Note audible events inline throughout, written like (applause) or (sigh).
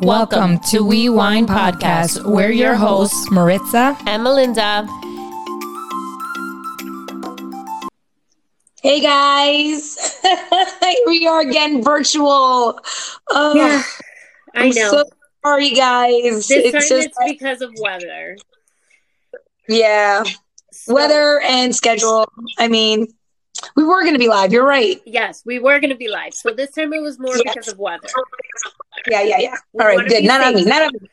Welcome to We Wine Podcast. We're your hosts, Maritza and Melinda. Hey guys, (laughs) here we are again, virtual. Oh, yeah, I I'm know. So sorry, guys. this it's time just it's because of weather. yeah, So- weather and schedule. I mean, we were going to be live. You're right. Yes, we were going to be live. So this time it was more Yeah. because of weather. Yeah, yeah, yeah. We All right, good. Not on me. safe. Not on me.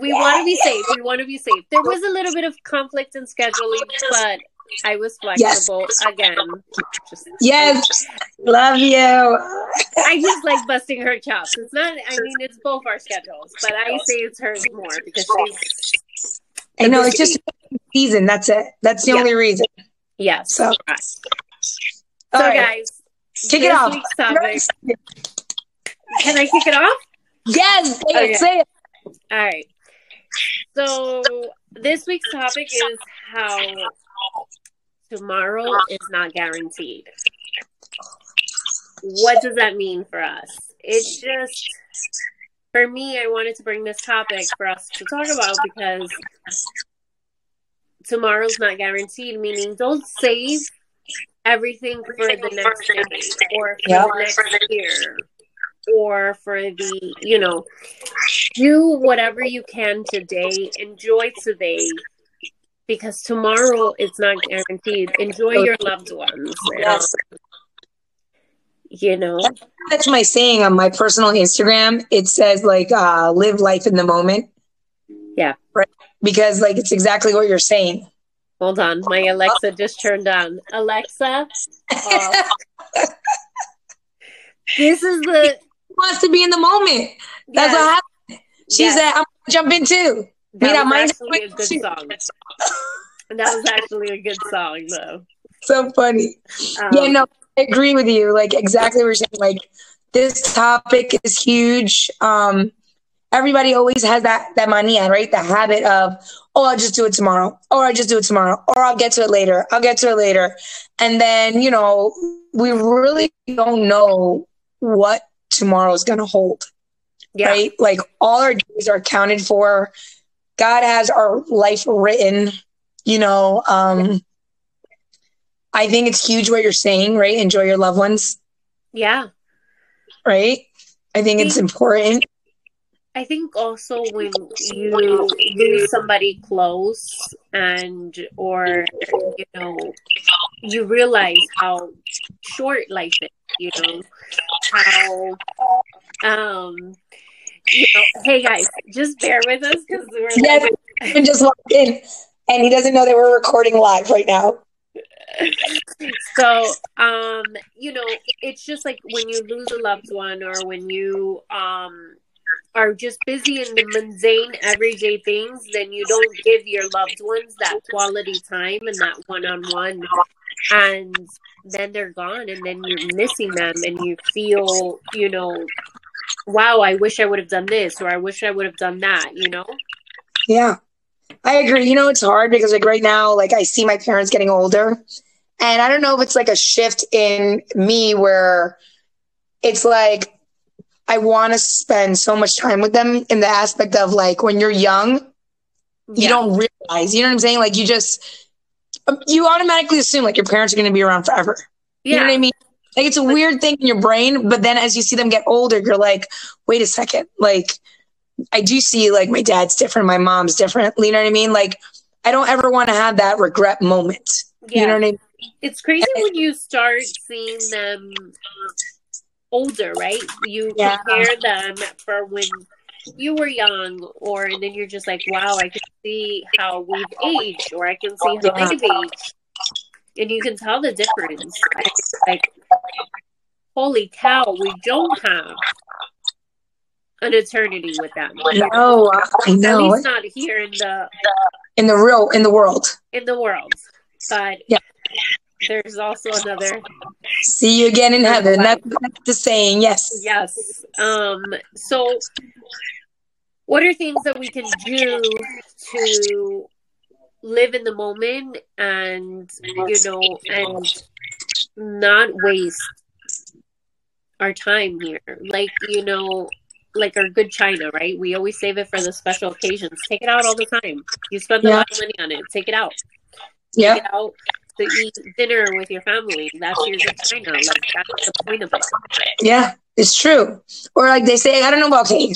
We want to be safe. We want to be safe. There was a little bit of conflict in scheduling, but I was Yes. flexible again. Just, Yes, love you. I just like busting her chops. It's not. I mean, it's both our schedules, but I say it's hers more because she's. I know it's just season. That's it. That's the Yeah. only reason. Yes. So. All So, right, guys, kick it off. Can I kick it off? Yes, say Okay. it. Say it. All right. So this week's topic is how tomorrow is not guaranteed. What does that mean for us? It's just for me, I wanted to bring this topic for us to talk about because tomorrow's not guaranteed, meaning don't save everything for the next day or for Yeah. the next year or for the, you know, do whatever you can today, enjoy today because tomorrow it's not guaranteed. Enjoy your loved ones. Yes. You know, That's my saying on my personal Instagram. It says like uh live life in the moment. Yeah. Right. Because like it's exactly what you're saying. Hold on. My Alexa just turned on. Alexa, off. (laughs) this is the. wants to be in the moment. That's yes, what happened. She yes, said, I'm jumping to too. that Mira, was actually a good quick. song. That was actually a good song, though. So funny. Um, yeah, no, I agree with you. Like exactly what you're saying. Like this topic is huge. Um everybody always has that that mania, right? The habit of, oh, I'll just do it tomorrow, or I'll just do it tomorrow, or I'll get to it later. I'll get to it later. And then, you know, we really don't know what tomorrow is gonna hold. yeah, right? Like all our days are accounted for. God has our life written, you know. Um I think it's huge what you're saying, right? Enjoy your loved ones, yeah. right? I think it's important. I think also when you lose somebody close and or you know you realize how short life is, you know, how um you know, hey guys, just bear with us because we're like, just walked in and he doesn't know that we're recording live right now. so um you know it's just like when you lose a loved one or when you um are just busy in the mundane everyday things then you don't give your loved ones that quality time and that one-on-one and then they're gone and then you're missing them and you feel you know wow i wish i would have done this or i wish i would have done that you know Yeah. I agree. You know, it's hard because like right now, like I see my parents getting older. And I don't know if it's like a shift in me where it's like I want to spend so much time with them in the aspect of like when you're young, you Yeah. don't realize, you know what I'm saying? Like you just, um, you automatically assume like your parents are going to be around forever. You know what I mean? Like it's a weird thing in your brain, but then as you see them get older, you're like, wait a second. Like I do see like my dad's different, my mom's different. You know what I mean? Like I don't ever want to have that regret moment. yeah. You know what I mean? it's crazy when you start seeing them older, right? You Yeah. compare them for when you were young, or and then you're just like, wow, I can see how we've aged, or I can see how Yeah. they've aged, and you can tell the difference. Like, holy cow, we don't have an eternity with them. No, I At know. least not here in the In the real, in the world. in the world, but Yeah. There's also another See you again in heaven. That's, that's the saying. Yes. Yes. Um, so what are things that we can do to live in the moment and you know and not waste our time here. Like, you know, like our good china, right? We always save it for the special occasions. Take it out all the time. You spend a Yeah. lot of money on it. Take it out. Yeah. To eat dinner with your family. That's your china. Like that's the point of it. Yeah, it's true. Or like they say, I don't know about okay.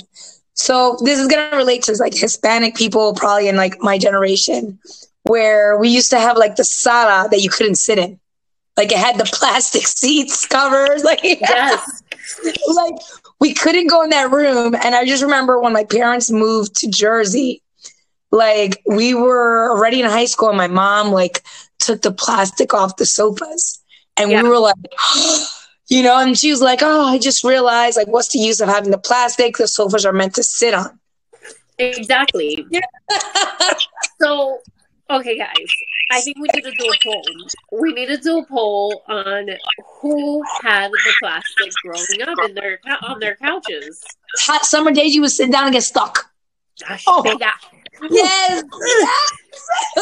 So this is gonna relate to like Hispanic people, probably in like my generation, where we used to have like the sala that you couldn't sit in. Like it had the (laughs) plastic seats covers, like (laughs) Yes. like we couldn't go in that room. And I just remember when my parents moved to Jersey, like we were already in high school, and my mom like took the plastic off the sofas, and Yeah. we were like, (gasps) you know, and she was like, "Oh, I just realized like, what's the use of having the plastic? The sofas are meant to sit on." Exactly. (laughs) So, okay, guys, I think we need to do a poll. We need to do a poll on who had the plastic growing up in their on their couches. Hot summer days, you would sit down and get stuck. Gosh, Oh. Yes. (laughs)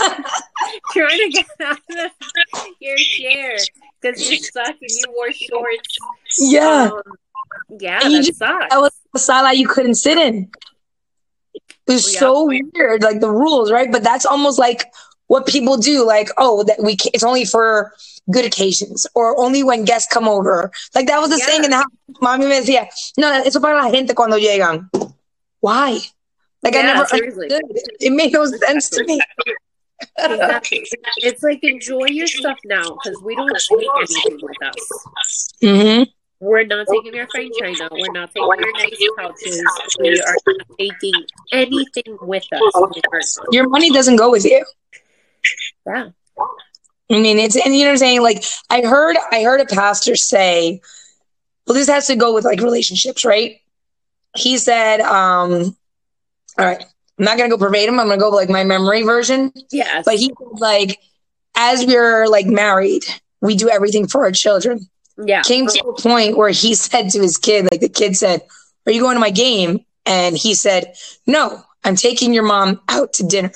trying to get out of your chair because you're stuck and you wore shorts. yeah. Um, yeah, And you that just- sucks. that was the sala you couldn't sit in. It was Yeah. so weird, like the rules, right? But that's almost like what people do, like, oh, that we it's only for good occasions or only when guests come over. Like that was the Yeah. saying in the house. Mami me decía, no, eso para la gente cuando llegan. Why? Like I never seriously. understood. It made no sense to me. Exactly. It's like enjoy your stuff now because we don't take anything with us. hmm We're not taking your fine china. We're not taking your nice couches. We are not taking anything with us. when we return. Your money doesn't go with you. Yeah. I mean, it's and you know what I'm saying. Like I heard, I heard a pastor say, "Well, this has to go with like relationships, right?" He said, um, "All right, I'm not gonna go verbatim. I'm gonna go like my memory version." Yeah. But he said, like, as we're like married, we do everything for our children. yeah. Came to a point where he said to his kid, like the kid said, "Are you going to my game?" And he said, "No, I'm taking your mom out to dinner.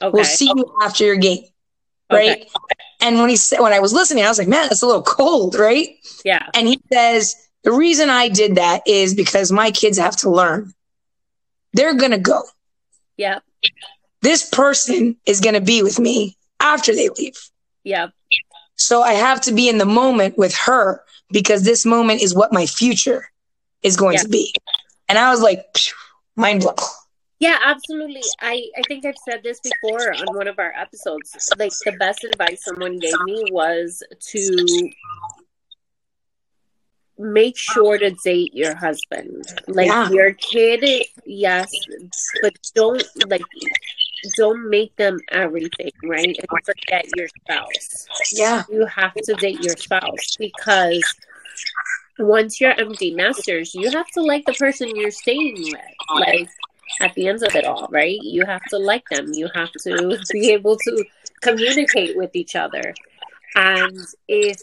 Okay. We'll see you after your game." right? Okay. And when he said, when I was listening, I was like, man, that's a little cold, right? Yeah. And he says, the reason I did that is because my kids have to learn. They're going to go. Yeah. This person is going to be with me after they leave. Yeah. So I have to be in the moment with her because this moment is what my future is going Yeah. to be. And I was like, mind blown. Yeah, absolutely. I, I think I've said this before on one of our episodes. Like the best advice someone gave me was to make sure to date your husband. Like Yeah. your kid, yes, but don't like don't make them everything, right? And forget your spouse. Yeah. You have to date your spouse because once you're empty nesters, you have to like the person you're staying with. Like at the end of it all, right? You have to like them. You have to be able to communicate with each other. And if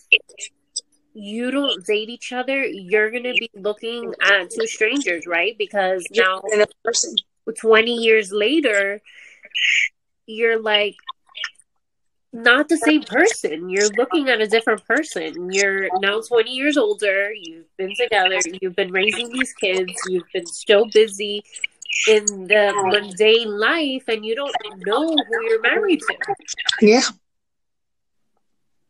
you don't date each other, you're going to be looking at two strangers, right? Because now. 20 years later, you're like, not the same person. You're looking at a different person. You're now 20 years older. You've been together. You've been raising these kids. You've been so busy in the mundane life, and you don't know who you're married to. Yeah.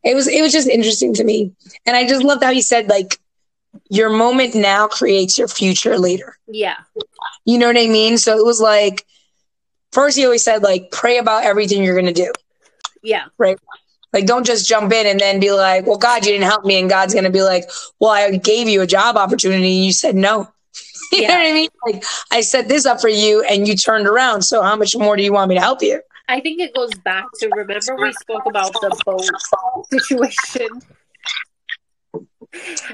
It was it was just interesting to me. And I just loved how he said like your moment now creates your future later. Yeah. You know what I mean? So it was like first he always said like pray about everything you're gonna do. Yeah. Right. Like don't just jump in and then be like, Well, God, you didn't help me, and God's gonna be like, Well, I gave you a job opportunity and you said no. (laughs) You know what I mean? Like I set this up for you and you turned around. So how much more do you want me to help you? I think it goes back to remember we spoke about the boat situation.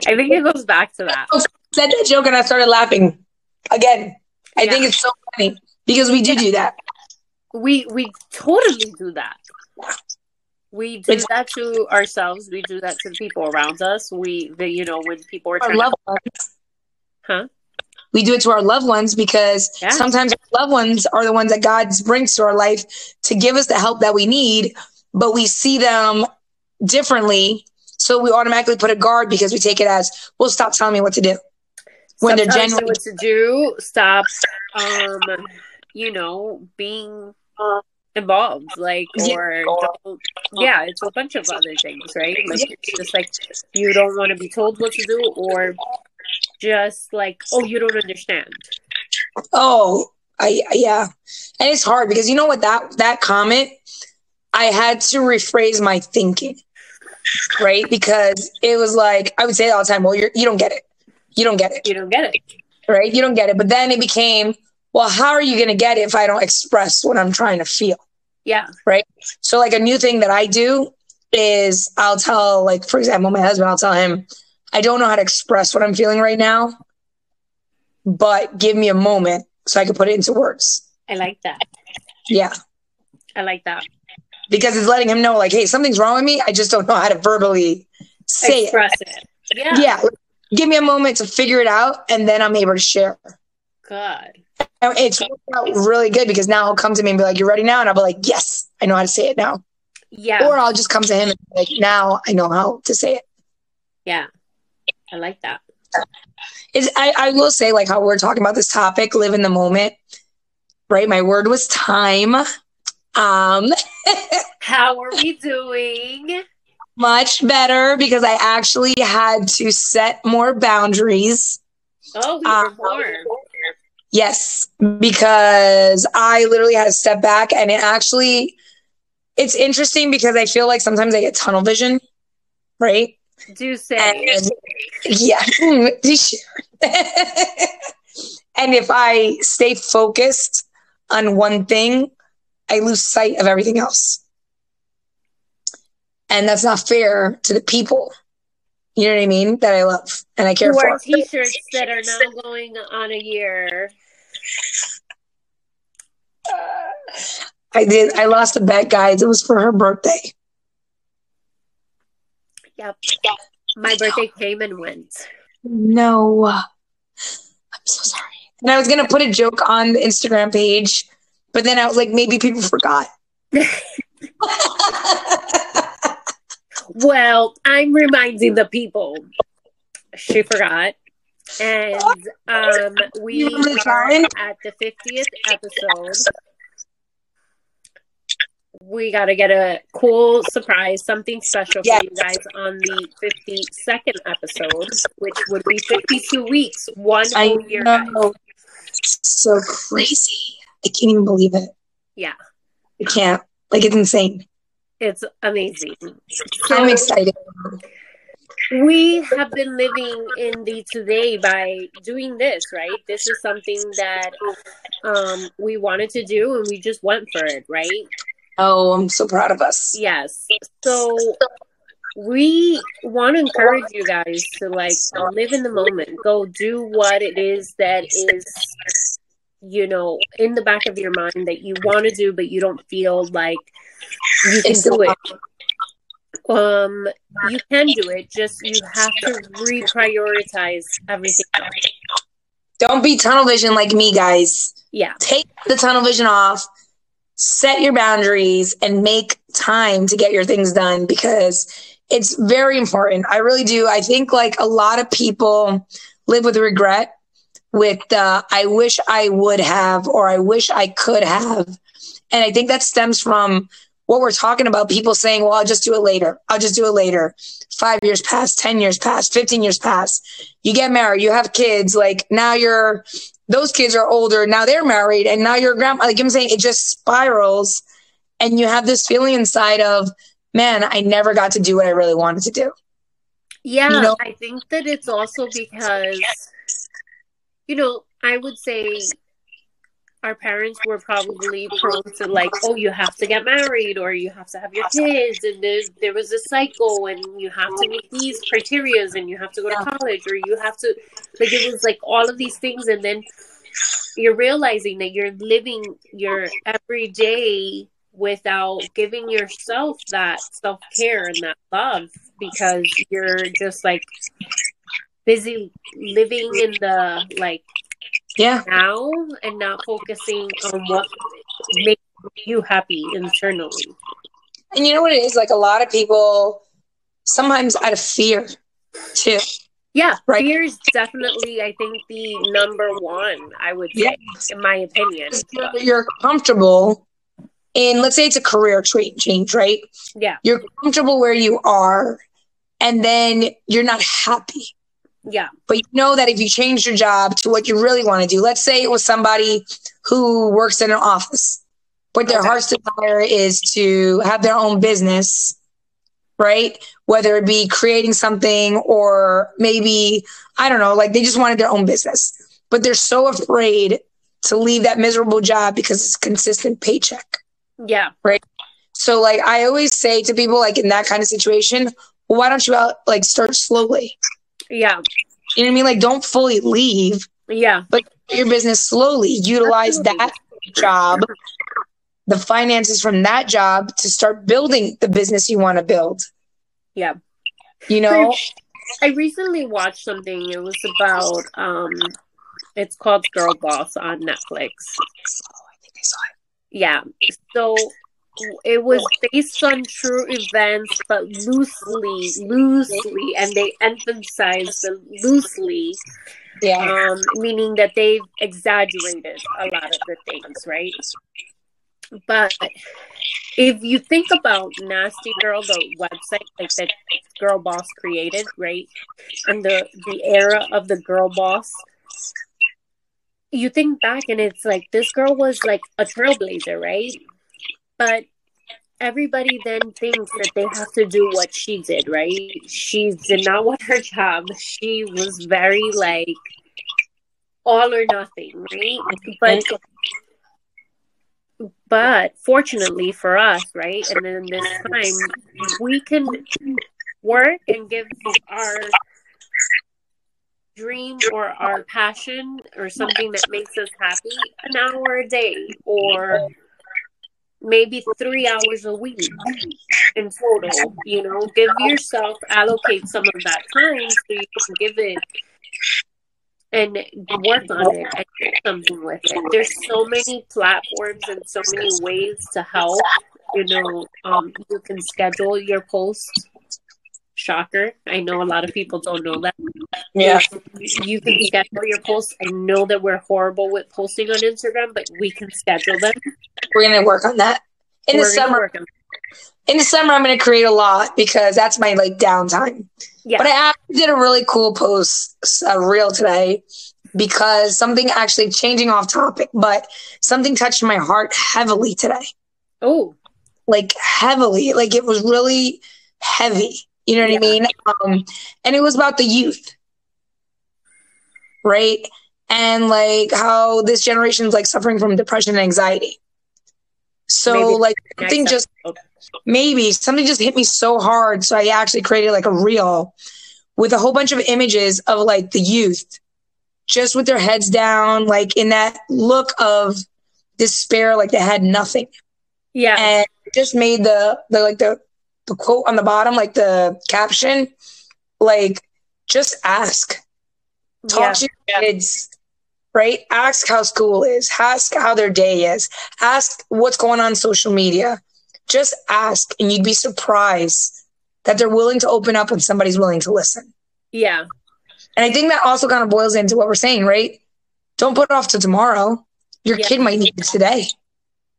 I think it goes back to that. Said that joke and I started laughing again. I Yeah. think it's so funny because we do do that. We we totally do that. We do It's- that to ourselves. We do that to the people around us. We, the, you know, when people are Our trying loved to, ones. huh? We do it to our loved ones because Yeah. sometimes our loved ones are the ones that God brings to our life to give us the help that we need, but we see them differently. So we automatically put a guard because we take it as, well, stop telling me what to do. when Stop they're genuinely what to do. Stop, um, you know, being involved. Like, Yeah. or don't, yeah, it's a bunch of other things, right? Like, it's just like you don't want to be told what to do, or just like, oh, you don't understand. Oh, I yeah, and it's hard because you know what that that comment, I had to rephrase my thinking, right? Because it was like I would say all the time. Well, you're you don't get it, you don't get it, You don't get it. right? You don't get it. But then it became, well, how are you going to get it if I don't express what I'm trying to feel? Yeah. Right. So like a new thing that I do is I'll tell like for example my husband I'll tell him I don't know how to express what I'm feeling right now but give me a moment so I can put it into words. I like that. Yeah. I like that. Because it's letting him know like hey something's wrong with me I just don't know how to verbally say Express it. Yeah. it. Yeah. Give me a moment to figure it out and then I'm able to share. Good. And it's worked out really good because now he'll come to me and be like, "You're ready now? And I'll be like, Yes, I know how to say it now. Yeah. Or I'll just come to him and be like, now I know how to say it. yeah. I like that. It's, I, I will say, like how we're talking about this topic, live in the moment, right? My word was time. Um, (laughs) How are we doing? much better because I actually had to set more boundaries. Oh, we more. Yes, because I literally had to step back and it actually, it's interesting because I feel like sometimes I get tunnel vision, right? Do say. And yeah, (laughs) (laughs) and if I stay focused on one thing, I lose sight of everything else. And that's not fair to the people. You know what I mean? That I love and I care Who for. t-shirts that are now going on a year. I did. I lost a bet, guys. It was for her birthday. Yep. My birthday came and went. No. I'm so sorry. And I was going to put a joke on the Instagram page, but then I was like, maybe people forgot. (laughs) Well, I'm reminding the people. She forgot. And um, we You remember the are at the 50th episode. We got to get a cool surprise, something special Yes. for you guys on the 52nd episode, which would be 52 weeks, one I whole year. know. So crazy. I can't even believe it. Yeah. I can't. Like, it's insane. It's amazing. I'm excited. we have been living in the today by doing this right this is something that um we wanted to do and we just went for it right Oh, I'm so proud of us. yes so we want to encourage you guys to like live in the moment go do what it is that is you know in the back of your mind that you want to do but you don't feel like you can do it um you can do it just you have to reprioritize everything else. Don't be tunnel vision like me, guys. yeah Take the tunnel vision off, set your boundaries, and make time to get your things done because it's very important. I really do. I think like a lot of people live with regret with uh, I wish I would have or I wish I could have. And I think that stems from what we're talking about people saying, well, I'll just do it later. I'll just do it later. Five years pass, 10 years pass, 15 years pass. You get married, you have kids. Like now you're, those kids are older. Now they're married and now you're grandma. Like I'm saying, it just spirals. And you have this feeling inside of, man, I never got to do what I really wanted to do. yeah You know- i think that it's also because you know i would say our parents were probably prone to like oh you have to get married or you have to have your kids and there, there was a cycle and you have to meet these criterias and you have to go to college or you have to like it was like all of these things and then you're realizing that you're living your everyday without giving yourself that self-care and that love because you're just like busy living in the like Yeah. now and not focusing on what makes you happy internally. And you know what it is? Like a lot of people, sometimes out of fear too. Yeah, Right. fear is definitely, I think, the number one. I would say, Yes. in my opinion. You're, you're comfortable in, let's say it's a career tra- change, right? Yeah, You're comfortable where you are, and then you're not happy. Yeah, But you know that if you change your job to what you really want to do, let's say it was somebody who works in an office, but their Okay. heart's desire is to have their own business, right? Whether it be creating something or maybe, I don't know, like they just wanted their own business, but they're so afraid to leave that miserable job because it's a consistent paycheck. yeah, Right. So, like, I always say to people, like, in that kind of situation, well, why don't you out, like, start slowly? Yeah, You know what I mean? Like, don't fully leave yeah, But your business slowly. Utilize Absolutely. that job, the finances from that job to start building the business you want to build. yeah. You know? I recently watched something. It was about, um, it's called Girl Boss on Netflix. Yeah. So it was based on true events, but loosely, loosely, and they emphasized the loosely, Yeah. um, meaning that they've exaggerated a lot of the things, right? But if you think about Nasty Girl, the website like that Girl Boss created, right, and the the era of the Girl Boss, you think back and it's like this girl was like a trailblazer, right? But everybody then thinks that they have to do what she did, right? She did not want her job. She was very like all or nothing, right? But but fortunately for us, right? And in this time, we can work and give our dream or our passion or something that makes us happy an hour a day or maybe three hours a week in total. You know, give yourself, allocate some of that time so you can give it and work on it and do something with it. There's so many platforms and so many ways to help. You know, um, you can schedule your posts. Shocker. I know a lot of people don't know that. Yeah. You can schedule your posts. I know that we're horrible with posting on Instagram, but we can schedule them. We're going to work on that. In the We're gonna summer, in the summer, I'm going to create a lot because that's my like downtime. Yeah. But I actually did a really cool post, a reel today, because something actually changing off topic, but something touched my heart heavily today. Oh, Like heavily, like it was really heavy. You know what I mean? Um, and it was about the youth, right? And like how this generation is like suffering from depression and anxiety. So Maybe like something just episode. maybe something just hit me so hard so i actually created like a reel with a whole bunch of images of like the youth just with their heads down like in that look of despair like they had nothing. Yeah, and just made the the like the the quote on the bottom like the caption like just ask. Talk yeah, to your kids right? Ask how school is. Ask how their day is. Ask what's going on social media. Just ask and you'd be surprised that they're willing to open up and somebody's willing to listen. Yeah, and i think that also kind of boils into what we're saying right? Don't put it off to tomorrow. Your Yeah. kid might need it today.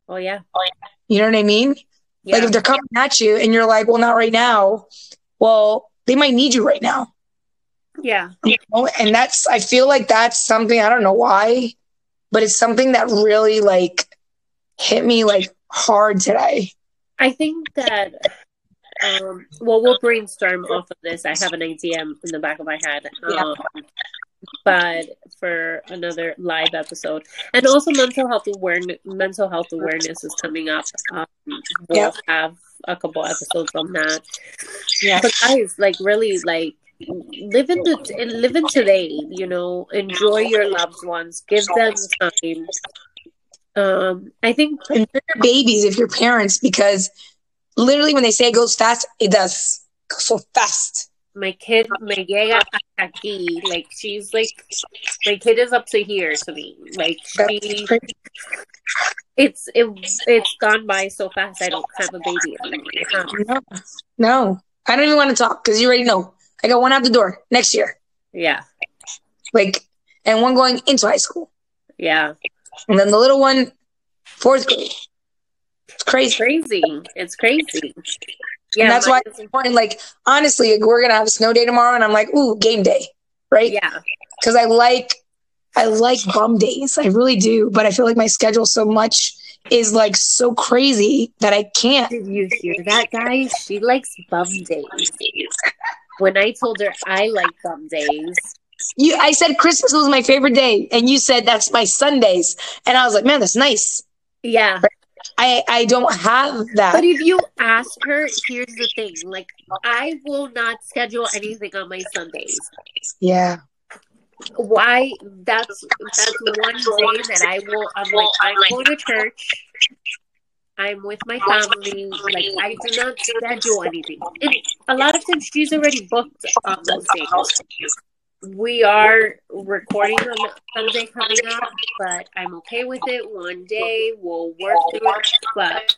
Oh yeah, you know what i mean? Yeah, like if they're coming at you and you're like well not right now. Well they might need you right now yeah, you know? and that's i feel like that's something i don't know why but it's something that really like hit me like hard today I think that. Um, well, we'll brainstorm off of this. I have an idea in the back of my head. Yeah. Um, but for another live episode, and also mental health awareness, mental health awareness is coming up. Um, we'll Yeah. have a couple episodes on that. yeah But guys, like really, like live in the live in today. You know, enjoy your loved ones. Give them time. Um, I think and your babies if you're parents because literally when they say it goes fast it does so fast my kid me llega aquí. Like she's like my kid is up to here to me. Like she it's it it's gone by so fast I don't have a baby anymore. no, no i don't even want to talk because you already know i got one out the door next year Yeah. Like, and one going into high school. Yeah. And then the little one, fourth grade. It's crazy. Crazy. It's crazy. Yeah. and that's why it's important. Like, honestly, like, we're gonna have a snow day tomorrow, and I'm like, ooh, game day, right? Yeah. Because I like, I like bum days. I really do. But I feel like my schedule so much is like so crazy that I can't. Did you hear that, guys? She likes bum days. When I told her I like bum days, You, I said Christmas was my favorite day, and you said that's my Sundays, and I was like, man, that's nice. yeah. I I don't have that. But if you ask her, here's the thing: like, I will not schedule anything on my Sundays. yeah. Why? That's that's one day that I will. I'm like, I'm going to church. I'm with my family. Like, I do not schedule anything. And a lot of times, she's already booked on those days. We are recording on Sunday coming up, but I'm okay with it. One day we'll work through it, but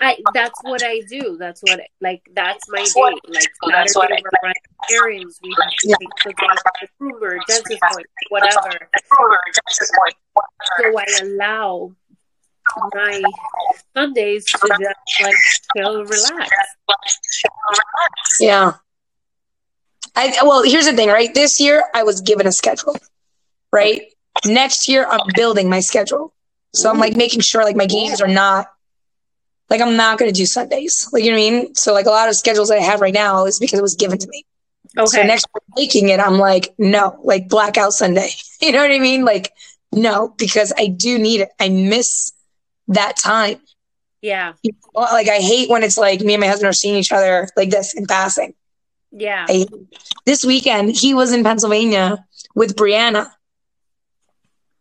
I that's what I do. That's what like that's my day. Like That's what Saturday we're running errands. We have to take the dog to the groomer, dentist appointment, whatever. So I allow my Sundays to just like chill relax. Yeah. I well, here's the thing, right? This year I was given a schedule, right? Next year I'm building my schedule. So I'm like making sure like my games are not like I'm not gonna do Sundays. Like you know what I mean? So like a lot of schedules that I have right now is because it was given to me. So Okay. next year making it, I'm like, no, like blackout Sunday. (laughs) You know what I mean? Like, no, because I do need it. I miss that time. yeah. Well, Like I hate when it's like me and my husband are seeing each other like this in passing. Yeah. This weekend he was in Pennsylvania with Brianna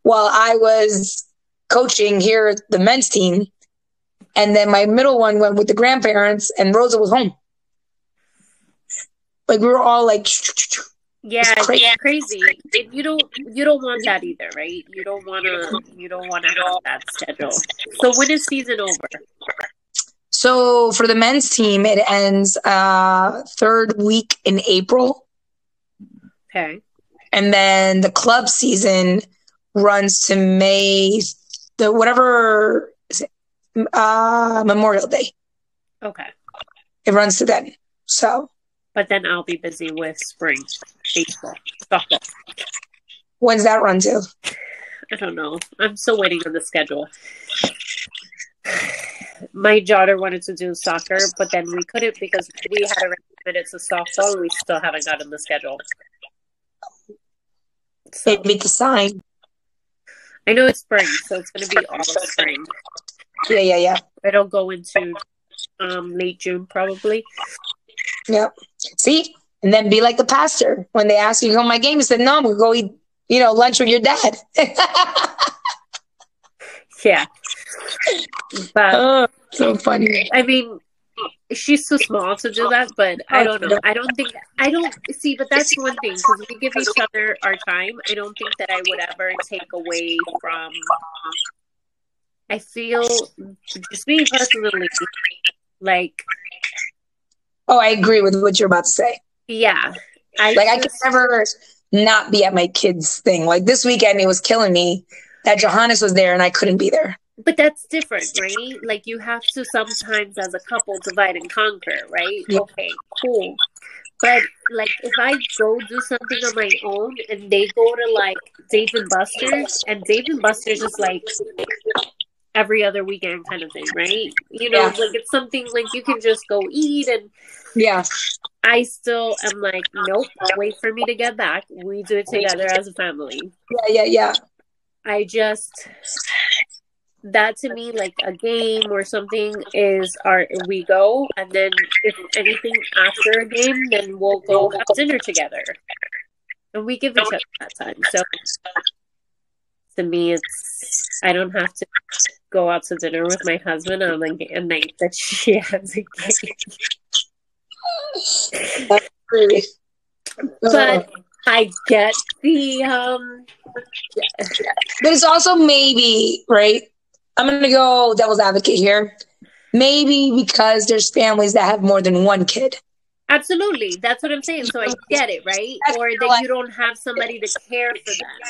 while I was coaching here the men's team. And then my middle one went with the grandparents and Rosa was home. Like we were all like, Yeah, It's it's crazy. crazy. And you don't you don't want that either, right? You don't wanna you don't wanna have that schedule. So when is season over? so for the men's team, it ends uh third week in April. Okay. And then the club season runs to May the whatever is it? Uh Memorial Day. Okay. It runs to then. So But then I'll be busy with spring baseball. Softball. when's that run to? I don't know. I'm still waiting on the schedule. My daughter wanted to do soccer, but then we couldn't because we had already minutes of softball. We still haven't gotten the schedule. So Maybe the sign. I know it's spring, so it's going to be all of spring. Yeah, yeah, yeah. It'll go into um, late June probably. Yep. See? And then be like the pastor. When they ask you to go to my game, you said, No, I'm gonna go eat, you know, lunch with your dad. (laughs) Yeah, but oh, so funny. I mean, she's too small to do that. But I oh, don't know. I don't think I don't see. But that's one thing because we give each other our time. I don't think that I would ever take away from. I feel just me personally, like Oh, I agree with what you're about to say. yeah, I Like I could never not be at my kids' thing. Like this weekend it was killing me that Johannes was there and I couldn't be there. But that's different, right? Like you have to sometimes as a couple divide and conquer, right? Yeah. Okay, cool. But like if I go do something on my own and they go to like Dave and Buster's and Dave and Buster's is like every other weekend kind of thing, right? You know, Yeah. like it's something like you can just go eat and Yeah. I still am like, nope, wait for me to get back. We do it together as a family. Yeah, yeah, yeah. I just that to me like a game or something is our we go and then if anything after a game then we'll go have dinner together and we give each other that time so to me it's I don't have to go out to dinner with my husband on like a night that (laughs) she has a game but I get the um But it's also maybe, right? I'm going to go devil's advocate here. Maybe because there's families that have more than one kid. Absolutely. That's what I'm saying. So I get it, right? Or that you don't have somebody to care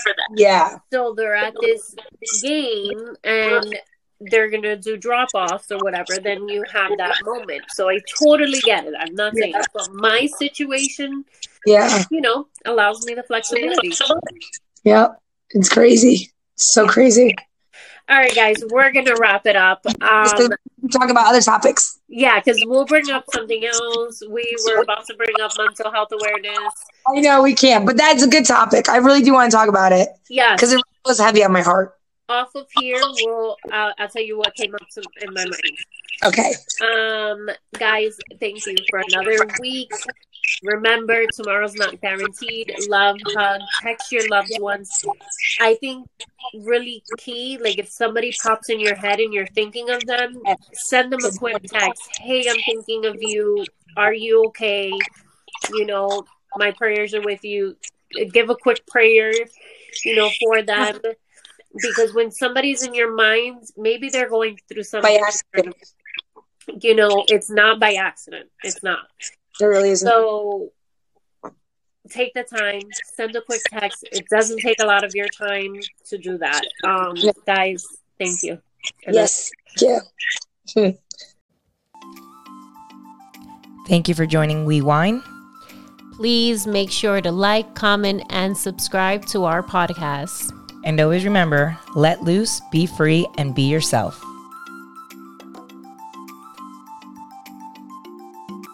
for them. Yeah. So they're at this game and they're gonna do drop offs or whatever, then you have that moment. So I totally get it. I'm not saying but my situation, Yeah. you know, allows me the flexibility. Yeah. It's crazy. So crazy. All right, guys, we're gonna wrap it up. Um, Talk about other topics. yeah, because we'll bring up something else. We were about to bring up mental health awareness. I know we can't, but that's a good topic. I really do want to talk about it Yeah, because it was heavy on my heart. off of here, we'll uh, I'll tell you what came up in my mind. Okay. Um, guys, thank you for another week. Remember, tomorrow's not guaranteed. Love, hug, text your loved ones. I think really key, like if somebody pops in your head and you're thinking of them, send them a quick text. Hey, I'm thinking of you. Are you okay? You know, my prayers are with you. Give a quick prayer, you know, for them. Because when somebody's in your mind, maybe they're going through something. By accident. You know, it's not by accident. It's not. There really isn't. So take the time, send a quick text. It doesn't take a lot of your time to do that. Um, Yeah. guys, thank you. And yes. Yeah. (laughs) Thank you for joining We Wine. Please make sure to like, comment, and subscribe to our podcast. And always remember let loose, be free, and be yourself.